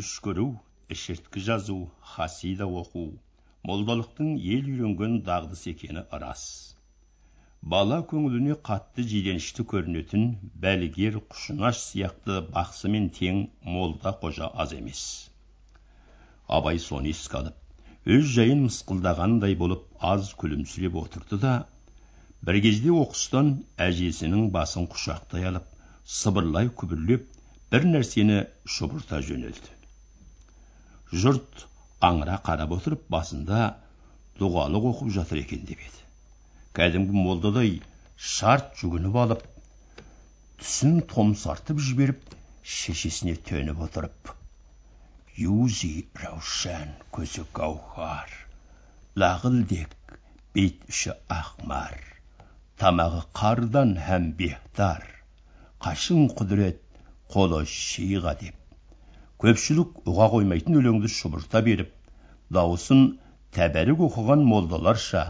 үш көру ішірткі жазу хасида оқу молдалықтың ел үйренген дағдысы екені рас. Бала көңіліне қатты жиренішті көрінетін бәлгер құшынаш сияқты бақсымен тең молда қожа аз емес. Абай соны еске алып өз жайын мысқылдағандай болып аз күлімсіреп отырды да бір кезде оқыстан әжесінің басын құшақтай алып сыбырлай күбірлеп бір нәрсені шұбырта жөнелді. Жұрт аңыра қарап отырып басында дұғалық оқып жатыр екен деп еді. Кәдімгі молдадай шарт жүгініп алып түсін томсартып жіберіп шешесіне төніп отырып юзи раушан көзі гауһар лағылдек бет іші ақмар тамағы қардан һәм бехтар қашың құдірет қолы шиға деп көпшілік ұға қоймайтын өлеңді шұбырта беріп дауысын тәбәрік оқыған молдаларша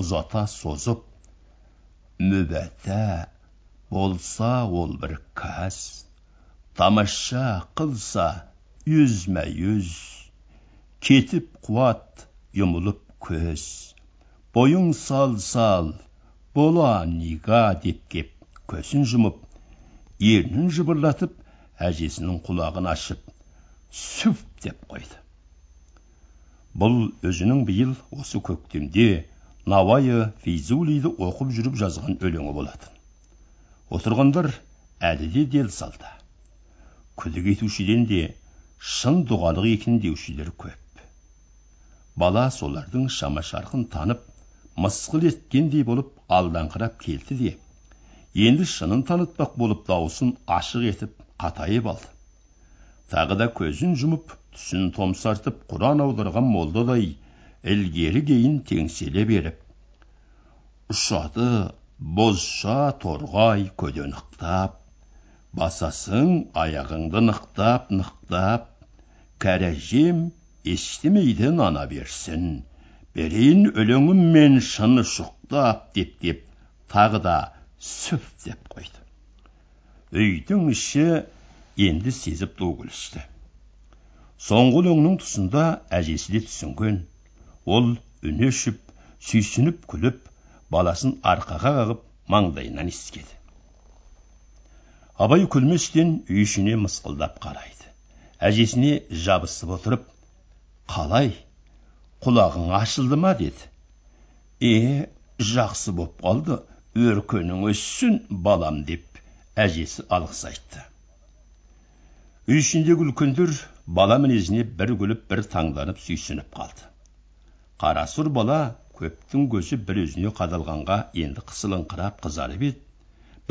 ұзата созып мүбәтә болса ол бір кәс тамаша қылса yüzme yüz кетіп қуат жұмылып көз бойың сал сал бола нига деп кеп көзін жұмып ернін жыбырлатып әжесінің құлағын ашып сүф деп қойды. Бұл өзінің биыл осы көктемде науайы фейзулиді оқып жүріп жазған өлеңі болатын. Отырғандар әлі де дел салда. Күдік етушіден де шын дұғалық екен деушілер көп. Бала солардың шама шарқын танып мысқыл еткендей болып алдаңқырап келді де енді шынын танытпақ болып дауысын ашық етіп қатайып алды. Тағы да көзін жұмып түсін томсартып құран аударған молдадай ілгері кейін теңселе беріп ұшады бозша торғай көденықтап басасың аяғыңды нықтап нықтап кәрәжем естімейді нана берсін берейін өлеңіммен шыны шұқтап деп деп тағы да сүф деп қойды. Үйдің іші енді сезіп ду күлісті соңғы өлеңнің тұсында әжесі де түсінген ол үні өшіп сүйсініп күліп баласын арқаға қағып маңдайынан иіскеді абай күлместен үй ішіне мысқылдап қарайды әжесіне жабысып отырып қалай құлағың ашылды ма деді е жақсы боп қалды өркенің өссін балам деп әжесі алғыс айтты үй ішіндегі үлкендер бала мінезіне бір күліп бір таңданып сүйсініп қалды қарасұр бала көптің көзі бір өзіне қадалғанға енді қысылыңқырап қызарып еді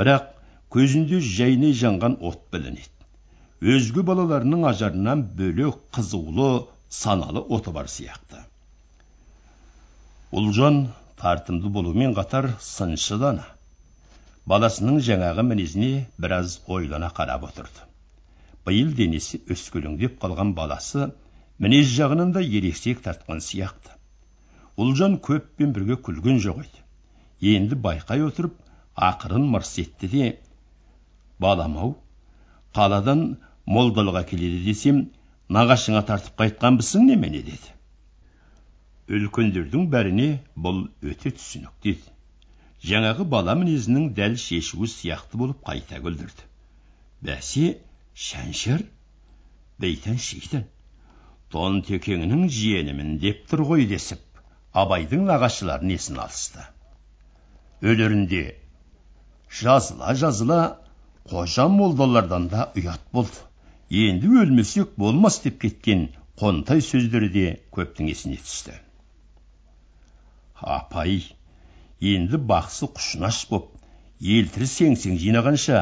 бірақ көзінде жайнай жанған от білінеді өзге балаларының ажарынан бөлек қызулы саналы оты бар сияқты ұлжан тартымды болумен қатар сыншы дана баласының жаңағы мінезіне біраз ойлана қарап отырды биыл денесі өскөлеңдеп қалған баласы мінез жағынан да ересек тартқан сияқты. Ұлжан көппен бірге күлген жоқ еді. Енді байқай отырып ақырын мырс етті де балам ау қаладан молдалға келеді десем нағашыңа тартып қайтқанбысың немене деді. Үлкендердің бәріне бұл өте түсінікті еді жаңағы бала мінезінің дәл шешуі сияқты болып қайта күлдірді. Бәсе шәншір дейтін шейтін текеңнің жиенімін деп тұр ғой десіп абайдың нағашыларын есін алысты? Өлерінде жазыла жазыла қожа молдалардан да ұят болды. Енді өлмесек болмас деп кеткен қонтай сөздері де көптің есіне түсті. Апай енді бақсы құшынаш боп елтірі сеңсең жинағанша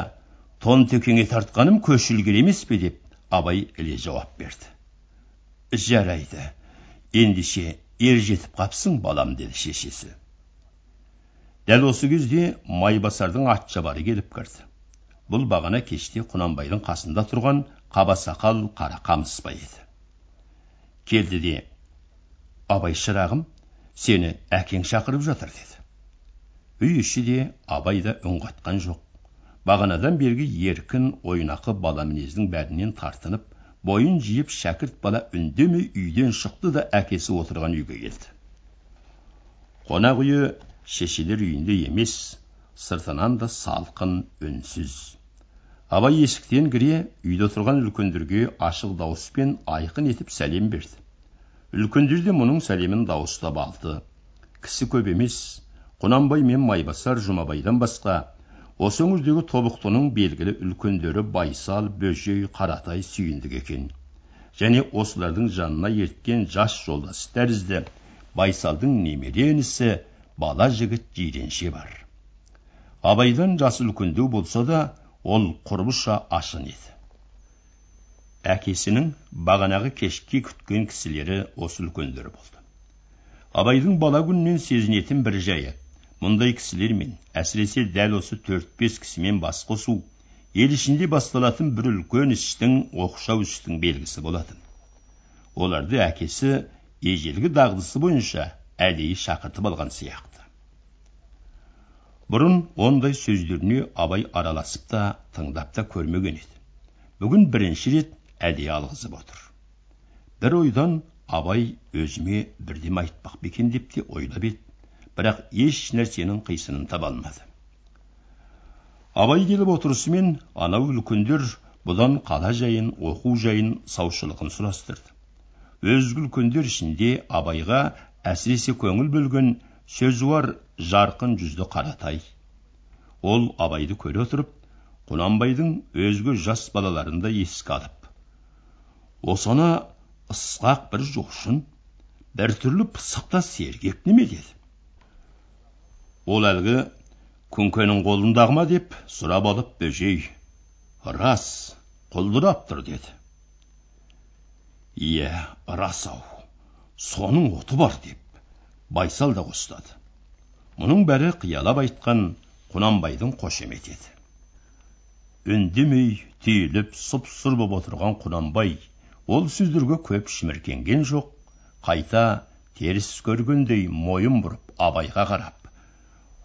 текеңе тартқаным көшілгер емес пе? деп абай іле жауап берді. Жарайды ендеше ер жетіп қапсың балам деді шешесі. Дәл осы кезде майбасардың атшабары келіп кірді. Бұл бағана кеште құнанбайдың қасында тұрған қаба сақал қара қамысбай еді. Келді де абай шырағым сені әкең шақырып жатыр деді. Үй іші де абай да үн қатқан жоқ. Бағанадан бергі еркін ойнақы бала мінездің бәрінен тартынып бойын жиып шәкірт бала үндемей үйден шықты да әкесі отырған үйге келді. Қонақ үйі шешелер үйінде емес сыртынан да салқын үнсіз. Абай есіктен кіре үйде отырған үлкендерге ашық дауыспен айқын етіп сәлем берді. Үлкендер де мұның сәлемін дауыстап алды. Кісі көп емес құнанбай мен майбасар жұмабайдан басқа осы өңірдегі тобықтының белгілі үлкендері байсал бөжей қаратай сүйіндік екен және осылардың жанына ерткен жас жолдасы тәрізді байсалдың немере інісі бала жігіт жиренше бар абайдан жасы үлкендеу болса да ол құрбыша ашын еді әкесінің бағанағы кешке күткен кісілері осы үлкендер болды абайдың бала күнінен сезінетін бір жайы мұндай кісілермен әсіресе дәл осы төрт бес кісімен бас қосу ел ішінде басталатын бір үлкен істің оқшау істің белгісі болатын. Оларды әкесі ежелгі дағдысы бойынша әдейі шақыртып алған сияқты. Бұрын ондай сөздеріне абай араласып та тыңдап та көрмеген еді. Бүгін бірінші рет әдейі алғызып отыр. Бір ойдан абай өзіме бірдеме айтпақ па екен деп те ойлап еді. Бірақ еш нәрсенің қисынын таба алмады. Абай келіп отырысымен анау үлкендер бұдан қала жайын оқу жайын саушылығын сұрастырды. Өзге үлкендер ішінде абайға әсіресе көңіл бөлген сөзуар жарқын жүзді қаратай. Ол абайды көре отырып құнанбайдың өзге жас балаларын да еске алып осыны ысқақ бір жоқшын біртүрлі пысық та сергек неме? деді. Ол әлгі күңкенің қолындағы ма деп сұрап алып бөжей. Рас құлдырап тұр деді. Иә рас ау соның оты бар деп байсал да қостады. Мұның бәрі қиялап айтқан құнанбайдың қошеметі еді. Үндемей түйіліп сұп сұр боп отырған құнанбай ол сөздерге көп шіміркенген жоқ қайта теріс көргендей мойын бұрып абайға қарап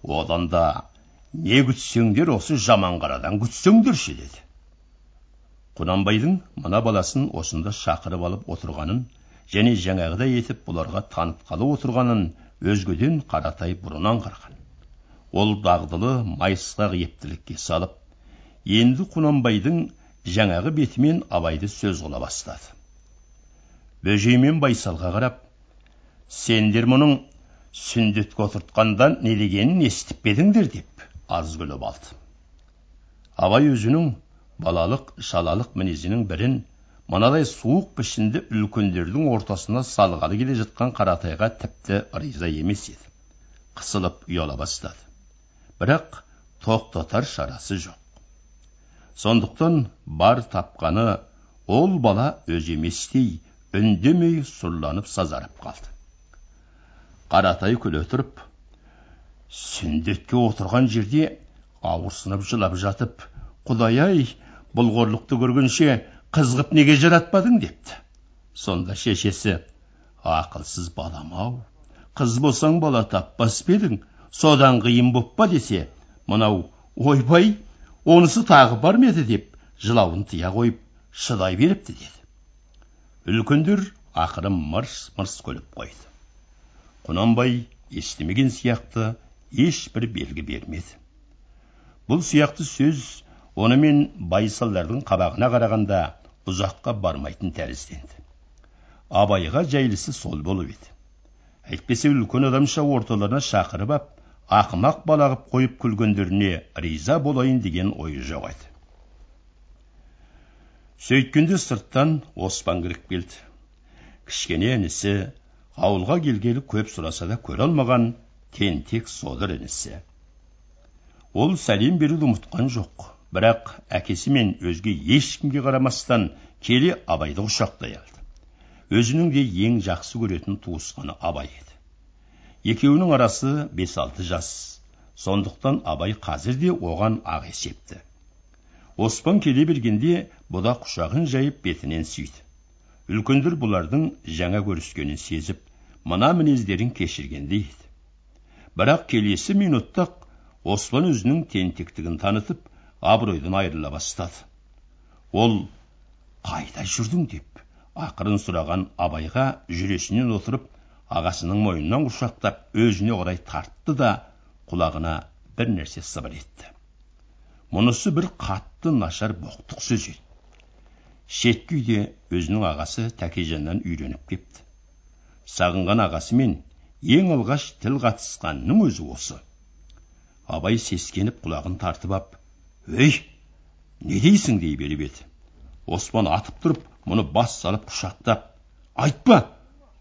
одан да не күтсеңдер осы жаман қарадан күтсеңдерші деді. Құнанбайдың мына баласын осында шақырып алып отырғанын және жаңағыдай етіп бұларға танытқалы отырғанын өзгеден қаратай бұрын аңғарған ол дағдылы майысқақ ептілікке салып енді құнанбайдың жаңағы бетімен абайды сөз қыла бастады. Бөжей мен байсалға қарап сендер мұның сүндетке отыртқандан не дегенін естіп пе едіңдер деп аз күліп алды. Абай өзінің балалық шалалық мінезінің бірін мынадай суық пішінді үлкендердің ортасына салғалы келе жатқан қаратайға тіпті риза емес еді. Қысылып ұяла бастады. Бірақ тоқтатар шарасы жоқ. Сондықтан бар тапқаны ол бала өзі еместей үндемей сұрланып сазарып қалды. Қаратай күле тұрып сүндетке отырған жерде ауырсынып жылап жатып құдай ай бұл қорлықты көргенше қызғып неге жаратпадың? депті. Сонда шешесі ақылсыз балам ау қыз болсаң бала таппас па содан қиын боп па? десе мынау ойбай онысы тағы бар ма еді? деп жылауын тыя қойып шыдай беріпті деді. Үлкендер ақыры мырс мырс күліп қойды. Құнанбай естімеген сияқты ешбір белгі бермеді. Бұл сияқты сөз онымен байсалдардың қабағына қарағанда ұзаққа бармайтын тәрізденді. Абайға жайлысы сол болып еді. Әйтпесе үлкен адамша орталарына шақырып ап ақымақ бала қып қойып күлгендеріне риза болайын деген ойы жоқ еді. Сөйткенде сырттан оспан кіріп келді. Кішкене інісі ауылға келгелі көп сұраса да көре алмаған тентек содыр інісі ол сәлем беруді ұмытқан жоқ бірақ әкесі мен өзге ешкімге қарамастан келе абайды құшақтай алды өзінің де ең жақсы көретін туысқаны абай еді екеуінің арасы бес алты жас сондықтан абай қазір де оған ақ есепті оспан келе бергенде бұда құшағын жайып бетінен сүйді үлкендер бұлардың жаңа көріскенін сезіп мына мінездерін кешіргендей бірақ келесі минутта оспан өзінің тентектігін танытып абыройдан айырыла бастады. Ол қайда жүрдің? деп ақырын сұраған абайға жүресінен отырып ағасының мойнынан құшақтап өзіне қарай тартты да құлағына бір нәрсе сыбыр етті. Мұнысы бір қатты нашар боқтық сөз еді. Шеткі үйде өзінің ағасы тәкежаннан үйреніп кепті. Сағынған ағасымен ең алғаш тіл қатысқанның өзі осы. Абай сескеніп құлағын тартып ап өй не дейсің? дей беріп еді. Оспан атып тұрып мұны бас салып құшақтап айтпа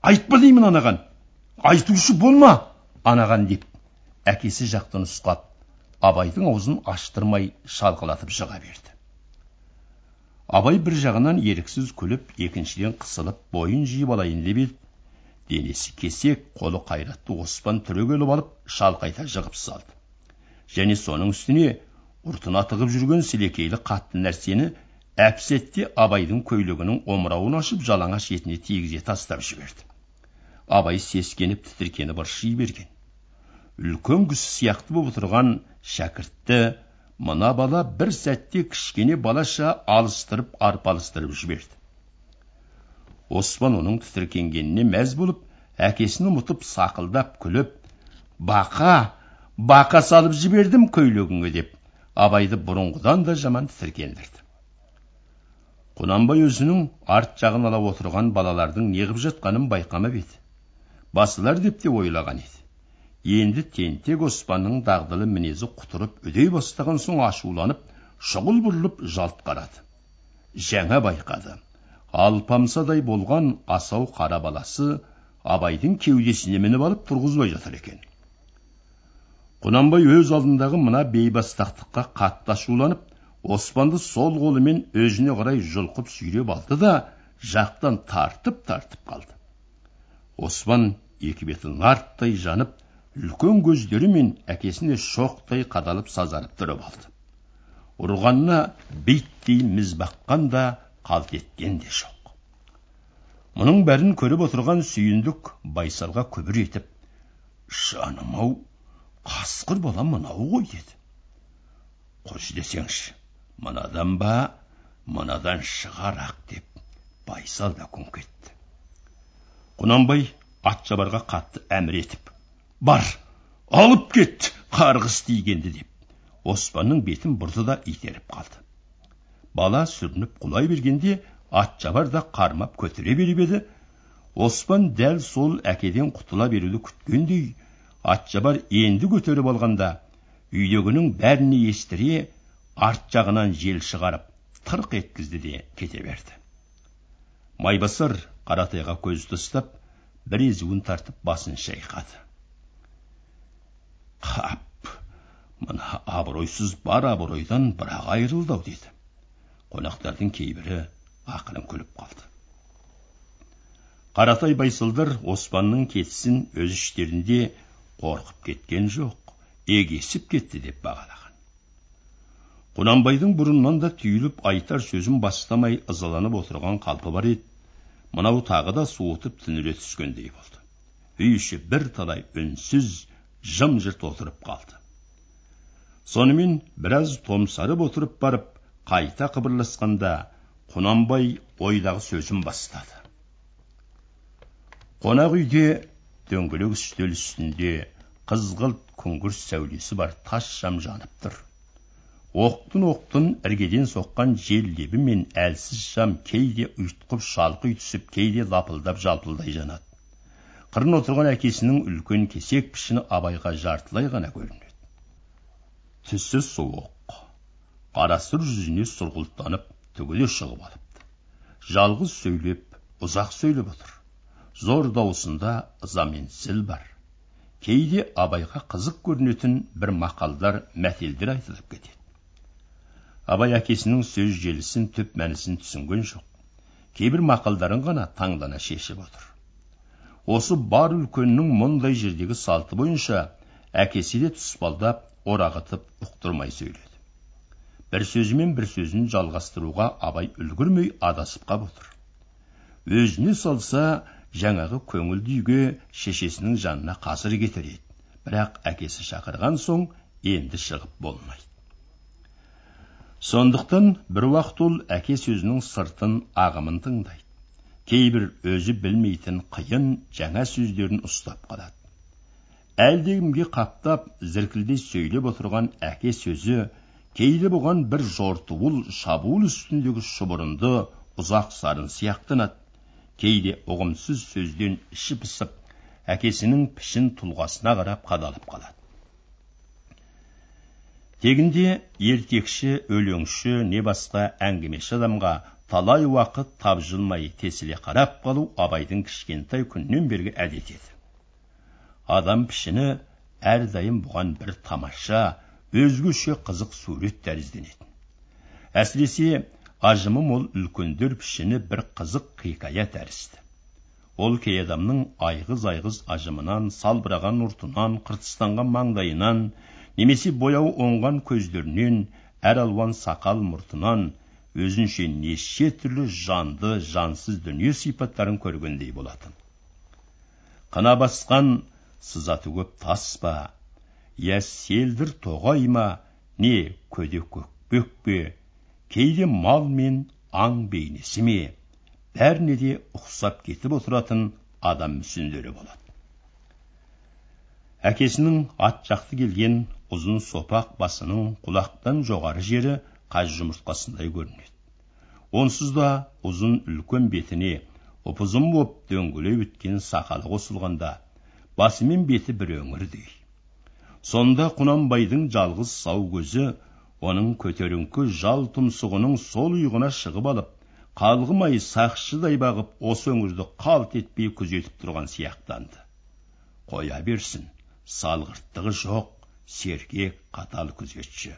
айтпа деймін анаған айтушы болма анаған деп әкесі жақты нұсқап абайдың аузын аштырмай шалқалатып жыға берді. Абай бір жағынан еріксіз күліп екіншіден қысылып бойын жиып алайын деп еді. Денесі кесек қолы қайратты оспан түрегеліп алып шалқайта жығып салды. Және соның үстіне ұртына тығып жүрген сілекейлі қатты нәрсені әп сәтте абайдың көйлегінің омырауын ашып жалаңаш етіне тигізе тастап жіберді. Абай сескеніп тітіркеніп ырши берген. Үлкен кісі сияқты болып отырған шәкіртті мына бала бір сәтте кішкене балаша алыстырып арпалыстырып жіберді. Оспан оның тітіркенгеніне мәз болып әкесін ұмытып сақылдап күліп бақа бақа салып жібердім көйлегіңе деп абайды бұрынғыдан да жаман тітіркендірді. Құнанбай өзінің арт жағын ала отырған балалардың неғып жатқанын байқамап еді. Басылар деп те ойлаған еді. Енді тентек оспанның дағдылы мінезі құтырып үдей бастаған соң ашуланып шұғыл бұрылып жалт қарады. Жаңа байқады. Алпамсадай болған асау қара баласы абайдың кеудесіне мініп алып тұрғызбай жатыр екен. Құнанбай өз алдындағы мына бейбастақтыққа қатты ашуланып оспанды сол қолымен өзіне қарай жұлқып сүйреп алды да жақтан тартып тартып қалды. Оспан екі беті нарттай жанып үлкен көздерімен әкесіне шоқтай қадалып сазарып тұрып алды. Ұрғанына биттей міз баққан да қалт еткен де жоқ. Мұның бәрін көріп отырған сүйіндік байсалға күбір етіп жаным ау қасқыр бала мынау ғой деді. Қош десеңші мынадан ба мынадан шығар ақ деп байсал да күңк етті. Құнанбай атшабарға қатты әмір етіп бар алып кет қарғыс тигенді деп. Оспанның бетін бұрды да итеріп қалды. Бала сүрініп құлай бергенде атшабар да қармап көтере беріп еді. Оспан дәл сол әкеден құтыла беруді күткендей атшабар енді көтеріп алғанда үйдегінің бәріне естіре арт жағынан жел шығарып тырқ еткізді де кете берді. Майбасар қаратайға көз тастап бір езуін тартып басын шайқады. Қап мына абыройсыз бар абыройдан бірақ айырылды ау деді. Қонақтардың кейбірі ақырын күліп қалды. Қаратай байсылдар оспанның кетісін өз іштерінде қорқып кеткен жоқ егесіп кетті деп бағалаған. Құнанбайдың бұрыннан да түйіліп айтар сөзін бастамай ызаланып отырған қалпы бар еді. Мынау тағы да суытып түнере түскендей болды. Үй іші бір талай үнсіз жым жырт отырып қалды. Сонымен біраз томсарып отырып барып қайта қыбырласқанда құнанбай ойдағы сөзін бастады. Қонақ үйде дөңгелек үстел үстінде қызғылт күңгірт сәулесі бар тас шам жанып тұр. Оқтын оқтын іргеден соққан жел лебі мен әлсіз шам кейде ұйтқып шалқи түсіп кейде лапылдап жалпылдай жанады. Қырын отырған әкесінің үлкен кесек пішіні абайға жартылай ғана көрінеді. Түсі суық қарасұр жүзіне сұрғылттанып түгеле шығып алыпты. Жалғыз сөйлеп ұзақ сөйлеп отыр. Зор даусында ыза мен зіл бар. Кейде абайға қызық көрінетін бір мақалдар мәтелдер айтылып кетеді. Абай әкесінің сөз желісін түп мәнісін түсінген жоқ. Кейбір мақалдарын ғана таңдана шешіп отыр. Осы бар үлкеннің мұндай жердегі салты бойынша әкесі де тұспалдап орағытып ұқтырмай сөйледі. Бір сөзімен бір сөзін жалғастыруға абай үлгірмей адасып қап отыр. Өзіне салса жаңағы көңілді үйге шешесінің жанына қазір кетер еді. Бірақ әкесі шақырған соң енді шығып болмайды. Сондықтан бір уақыт ол әке сөзінің сыртын ағымын тыңдайды. Кейбір өзі білмейтін қиын жаңа сөздерін ұстап қалады әлдекімге қаптап зіркілдей сөйлеп отырған әке сөзі кейде бұған бір жортуыл шабуыл үстіндегі шұбырынды ұзақ сарын сияқтанады кейде ұғымсыз сөзден іші пысып әкесінің пішін тұлғасына қарап қадалып қалады тегінде ертекші өлеңші не басқа әңгімеші адамға талай уақыт тапжылмай тесіле қарап қалу абайдың кішкентай күннен бергі әдеті еді адам пішіні әрдайым бұған бір тамаша өзгеше қызық сурет тәрізденетін. Әсіресе ажымы мол үлкендер пішіні бір қызық хикая тәрізді. Ол кей адамның айғыз айғыз ажымынан салбыраған ұртынан қыртыстанған маңдайынан немесе бояуы оңған көздерінен әр алуан сақал мұртынан өзінше неше түрлі жанды жансыз дүние сипаттарын көргендей болатын. Қына басқан сызаты көп тас па? Я селдір тоғай ма? Не көде көкпек пе? Кейде мал мен аң бейнесі ме? Бәріне де ұқсап кетіп отыратын адам мүсіндері болады әкесінің ат жақты келген ұзын сопақ басының құлақтан жоғары жері қаз жұмыртқасындай көрінеді. Онсыз да ұзын үлкен бетіне ұпызын боп дөңгелеп өткен сақалы қосылғанда басы мен беті бір өңірдей сонда құнанбайдың жалғыз сау көзі оның көтеріңкі жал тұмсығының сол иығына шығып алып қалғымай сақшыдай бағып осы өңірді қалт етпей күзетіп тұрған сияқтанды. Қоя берсін салғырттығы жоқ сергек қатал күзетші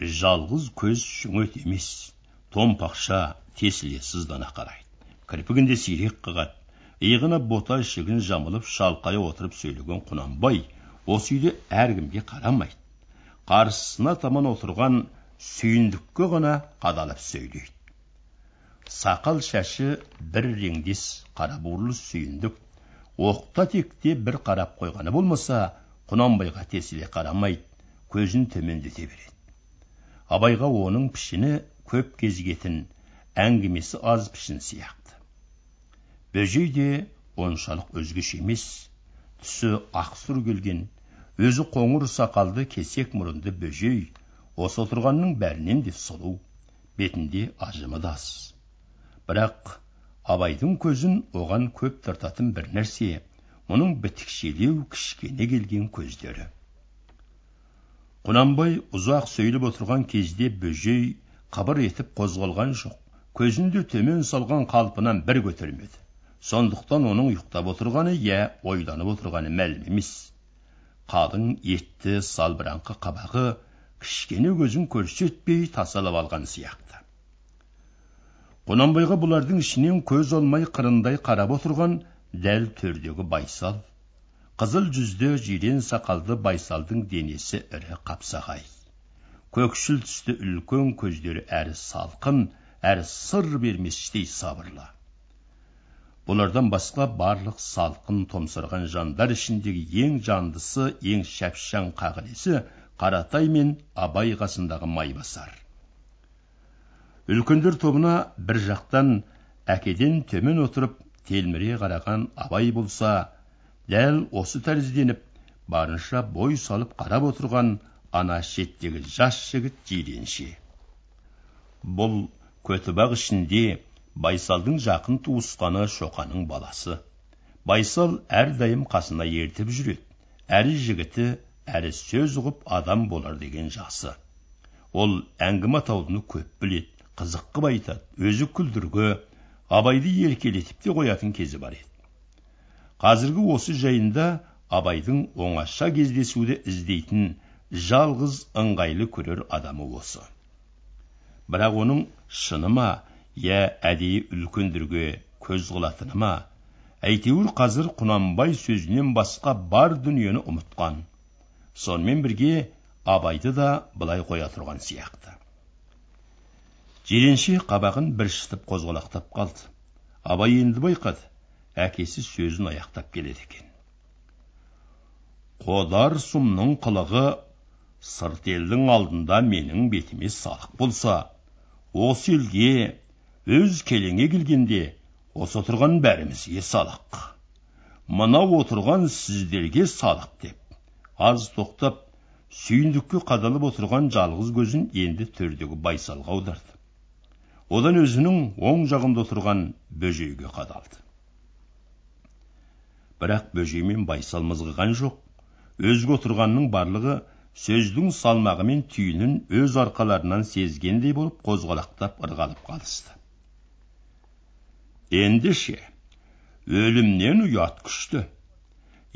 жалғыз көз шүңет емес. Томпақша тесіле сыздана қарайды. Кірпігінде сирек қағады иығына бота ішігін жамылып шалқая отырып сөйлеген құнанбай осы үйде әркімге қарамайды. Қарсысына таман отырған сүйіндікке ғана қадалып сөйлейді. Сақал шашы бір реңдес қара буырлы сүйіндік. Оқта текте бір қарап қойғаны болмаса құнанбайға тесіле қарамайды. Көзін төмендете береді. Абайға оның пішіні көп кезігетін әңгімесі аз пішін сияқты. Бөжей де оншалық өзгеше емес түсі ақсұр келген өзі қоңыр сақалды кесек мұрынды бөжей осы отырғанның бәрінен де сұлу бетінде ажымы да аз бірақ абайдың көзін оған көп тартатын бір нәрсе мұның бітікшелеу кішкене келген көздері. Құнанбай ұзақ сөйлеп отырған кезде бөжей қыбыр етіп қозғалған жоқ. Көзінде төмен салған қалпынан бір көтермеді. Сондықтан оның ұйықтап отырғаны я ойланып отырғаны мәлім емес. Қалың етті салбыраңқы қабағы кішкене көзін көрсетпей тасалап алған сияқты. Құнанбайға бұлардың ішінен көз алмай қырындай қарап отырған дәл төрдегі байсал қызыл жүзді жирен сақалды байсалдың денесі ірі қапсағай. Көкшіл түсті үлкен көздері әрі салқын әрі сыр берместей сабырлы. Бұлардан басқа барлық салқын томсырған жандар ішіндегі ең жандысы ең шәпшаң қағілесі қаратай мен абай қасындағы майбасар. Үлкендер тобына бір жақтан әкеден төмен отырып телміре қараған абай болса дәл осы тәрізденіп барынша бой салып қарап отырған ана шеттегі жас жігіт жиренше. Бұл көтібақ ішінде байсалдың жақын туысқаны шоқаның баласы. Байсал әрдайым қасына ертіп жүреді. Әрі жігіті әрі сөз ұғып адам болар деген жасы. Ол әңгіме атаулыны көп біледі қызық қып айтады өзі күлдіргі абайды еркелетіп те қоятын кезі бар еді. Қазіргі осы жайында абайдың оңаша кездесуді іздейтін жалғыз ыңғайлы көрер адамы осы. Бірақ оның шыны ма я әдейі үлкендерге көз қылатыны ма? Әйтеуір қазір құнанбай сөзінен басқа бар дүниені ұмытқан. Сонымен бірге абайды да былай қоя тұрған сияқты. Жиренше қабағын бір шытып қозғалақтап қалды. Абай енді байқады. Әкесі сөзін аяқтап келеді екен. Қодар сұмның қылығы сырт елдің алдында менің бетіме салық болса осы елге өз келеңе келгенде осы отырған бәрімізге салық. Мына отырған сіздерге салық деп аз тоқтап сүйіндікке қадалып отырған жалғыз көзін енді төрдегі байсалға аударды. Одан өзінің оң жағында отырған бөжейге қадалды. Бірақ бөжей мен байсал мызғыған жоқ. Өзге отырғанның барлығы сөздің салмағы мен түйінін өз арқаларынан сезгендей болып қозғалақтап ырғалып қалысты. Ендеше өлімнен ұят күшті.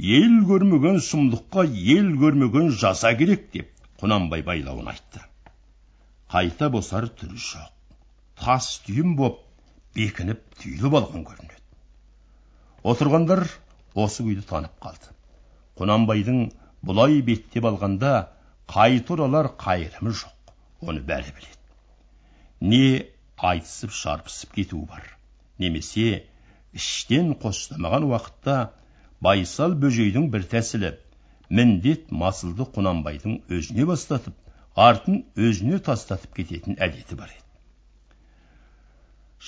Ел көрмеген сұмдыққа ел көрмеген жаза керек деп құнанбай байлауын айтты. Қайта босар түрі жоқ. Тас түйін боп бекініп түйіліп алған көрінеді. Отырғандар осы күйді танып қалды. Құнанбайдың бұлай беттеп алғанда қайта оралар қайырымы жоқ оны бәрі біледі не айтысып шарпысып кетуі бар немесе іштен қостамаған уақытта байсал бөжейдің бір тәсілі міндет масылды құнанбайдың өзіне бастатып артын өзіне тастатып кететін әдеті бар еді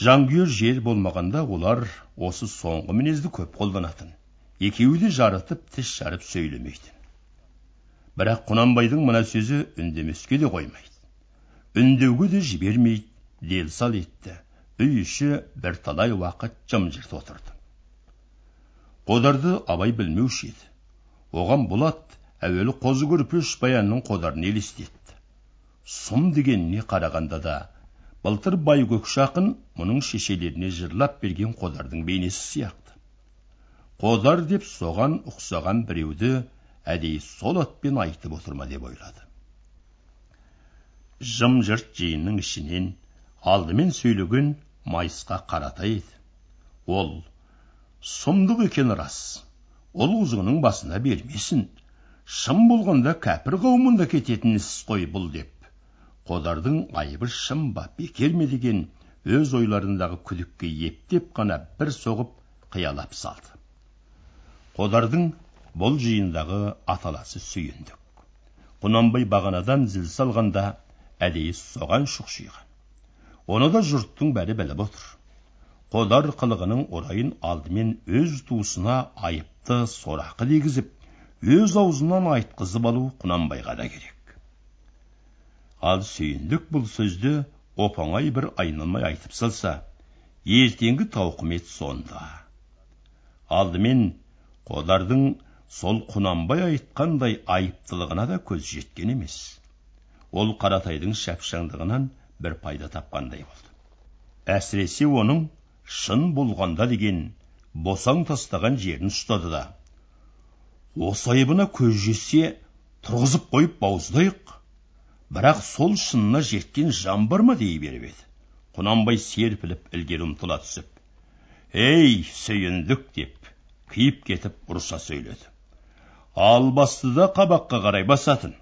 жанкүйер жер болмағанда олар осы соңғы мінезді көп қолданатын. Екеуі де жарытып тіс жарып сөйлемейді. Бірақ құнанбайдың мына сөзі үндемеске де қоймайды. Үндеуге де жібермейді дел сал етті. Үй іші бірталай уақыт жым жырт отырды. Қодарды абай білмеуші еді. Оған болат әуелі қозы көрпеш баянның қодарын елестетті. Сұм дегеніне қарағанда да былтыр байкөкші ақын мұның шешелеріне жырлап берген қодардың бейнесі сияқты. Қодар деп соған ұқсаған біреуді әдейі сол атпен айтып отыр ма деп ойлады. Жым жырт жиынның ішінен алдымен сөйлеген майысқа қаратай еді. Ол сұмдық екені рас ол құзғының басына бермесін шын болғанда кәпір қауымында кететін іс қой бұл деп қодардың айыбы шын ба бекер ме деген өз ойларындағы күдікке ептеп қана бір соғып қиялап салды. Қодардың бұл жиындағы аталасы сүйіндік. Құнанбай бағанадан зіл салғанда әдейі соған шұқшиған. Оны да жұрттың бәрі біліп отыр. Қодар қылығының орайын алдымен өз туысына айыпты сорақы дегізіп өз аузынан айтқызып алу құнанбайға да керек. Ал сүйіндік бұл сөзді оп оңай бір айналмай айтып салса ертеңгі тауқымет сонда. Алдымен қодардың сол құнанбай айтқандай айыптылығына да көз жеткен емес. Ол қаратайдың шапшаңдығынан бір пайда тапқандай болды. Әсіресе оның шын болғанда деген босаң тастаған жерін ұстады да осы айыбына көз жетсе тұрғызып қойып бауыздайық. Бірақ сол шынына жеткен жан бар ма? дей беріп еді. Құнанбай серпіліп ілгері ұмтыла түсіп ей сүйіндік! деп киіп кетіп ұрса сөйледі албастыда қабаққа қарай басатын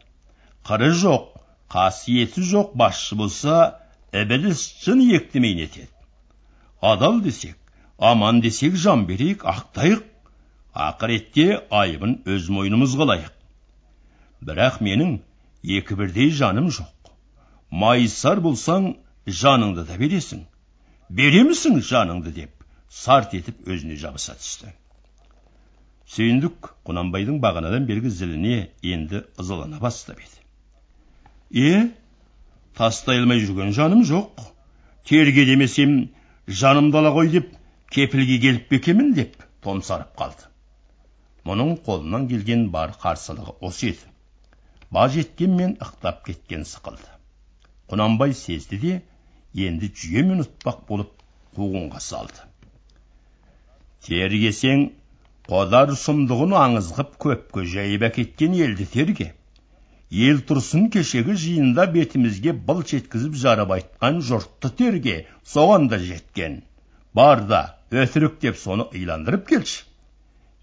қыры жоқ қасиеті жоқ басшы болса ібіліс жын ектемей нетеді адал десек аман десек жан берейік ақтайық ақыретте айыбын өз мойнымызға алайық бірақ менің екі бірдей жаным жоқ майысар болсаң жаныңды да бересің беремісің жаныңды деп сарт етіп өзіне жабыса түсті сүйіндік құнанбайдың бағанадан бергі зіліне енді ызалана бастап еді е тастай алмай жүрген жаным жоқ. Терге демесем жанымды ала ғой деп кепілге келіп пе екенмін деп томсарып қалды. Мұның қолынан келген бар қарсылығы осы еді. Баж еткенмен ықтап кеткен сықылды. Құнанбай сезді де енді жүйемен ұтпақ болып қуғынға салды. Тергесең қодар сұмдығын аңыз қып көпке жайып әкеткен елді терге. Ел тұрсын кешегі жиында бетімізге былш еткізіп жарып айтқан жұртты терге соған да жеткен. Бар да өтірік деп соны иландырып келші.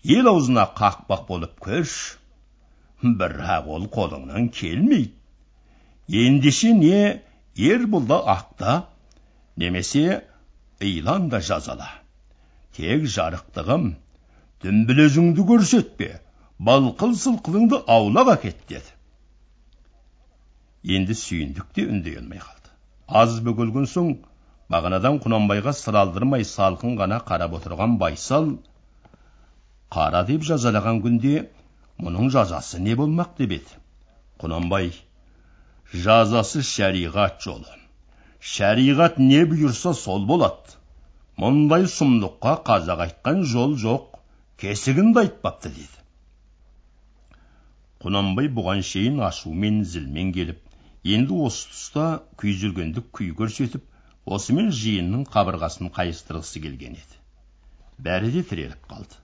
Ел аузына қақпақ болып көрші бірақ ол қолыңнан келмейді ендеше не ер да ақта немесе илан да жазала. Тек жарықтығым дүмбілезіңді көрсетпе балқыл сылқылыңды аулақ әкет деді. Енді сүйіндік те үндей алмай қалды. Аз бөгелген соң бағанадан құнанбайға сыр алдырмай салқын ғана қарап отырған байсал қара деп жазалаған күнде мұның жазасы не болмақ? деп еді. Құнанбай жазасы шариғат жолы. Шариғат не бұйырса сол болады мұндай сұмдыққа қазақ айтқан жол жоқ. Кесігін де айтпапты деді. Құнанбай бұған шейін ашумен зілмен келіп енді осы тұста күйзелгендік күй көрсетіп осымен жиынның қабырғасын қайыстырғысы келген еді. Бәрі де тіреліп қалды.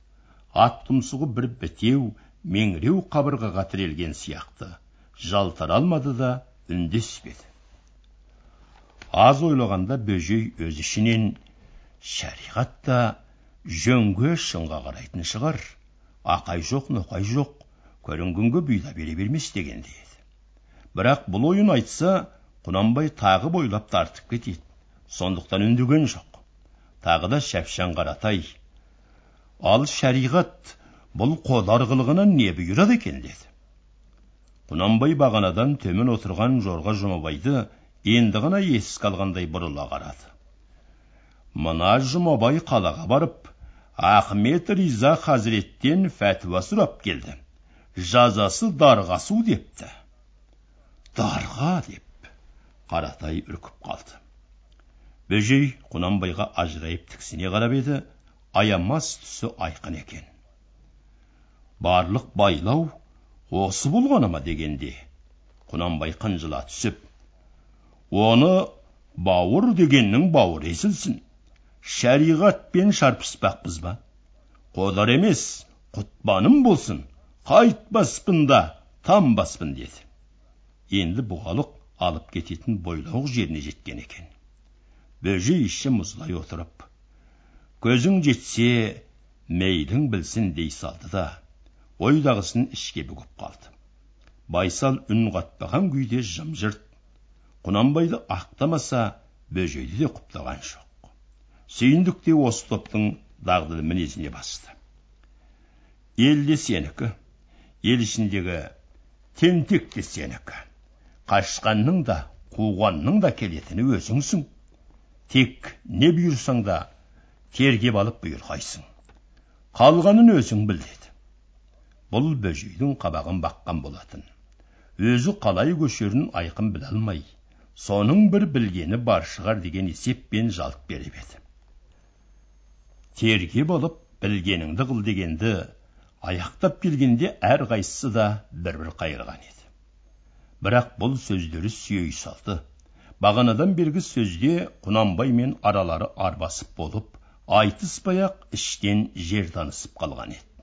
Ат тұмсығы бір бітеу меңіреу қабырғаға тірелген сияқты. Жалтара алмады да үндеспеді аз ойлағанда бөжей өз ішінен шариғат та жөнге шынға қарайтын шығар. Ақай жоқ ноқай жоқ. Көрінгенге бұйла бере бермес дегенде еді бірақ бұл ойын айтса құнанбай тағы бойлап тартып кетеді. Сондықтан үндеген жоқ. Тағы да шапшаң қаратай ал шариғат бұл қодар қылығынан не бұйырады екен? деді. Құнанбай бағанадан төмен отырған жорға жұмабайды енді ғана еске алғандай бұрыла қарады. Мына жұмабай қалаға барып ахмет риза хазіреттен фәтуа сұрап келді. Жазасы дарғасу депті. Дарға деп қаратай үркіп қалды. Бөжей құнанбайға ажырайып тіксіне қарап еді. Аямас түсі айқын екен. Барлық байлау осы болғаны ма дегенде құнанбай қынжыла түсіп оны бауыр дегеннің бауыр есілсін. Шариғатпен шарпыспақпыз ба қодар емес құтпаным болсын қайтпаспын да тамбаспын деді енді бұғалық алып кететін бойлауық жеріне жеткен екен бөжей іші мұзлай отырып көзің жетсе мейлің білсін дей салды да ойдағысын ішке бүгіп қалды байсал үн қатпаған күйде жым жырт құнанбайды ақтамаса бөжейді де құптаған жоқ сүйіндік те осы топтың дағдылы мінезіне басты. Ел де сенікі ел ішіндегі тентек те сенікі. Қашқанның да қуғанның да келетіні өзіңсің. Тек не бұйырсаң да тергеп алып бұйырғайсың. Қалғанын өзің біл деді. Бұл бөжейдің қабағын баққан болатын. Өзі қалай көшерін айқын біле алмай соның бір білгені бар шығар деген есеппен жалт беріп еді. Терге болып білгеніңді қыл дегенді аяқтап келгенде әр қайсысы да бір бір қайырған еді. Бірақ бұл сөздері сүйей салды. Бағанадан бергі сөзде құнанбай мен аралары арбасып болып айтыспай ақ іштен жер танысып қалған еді.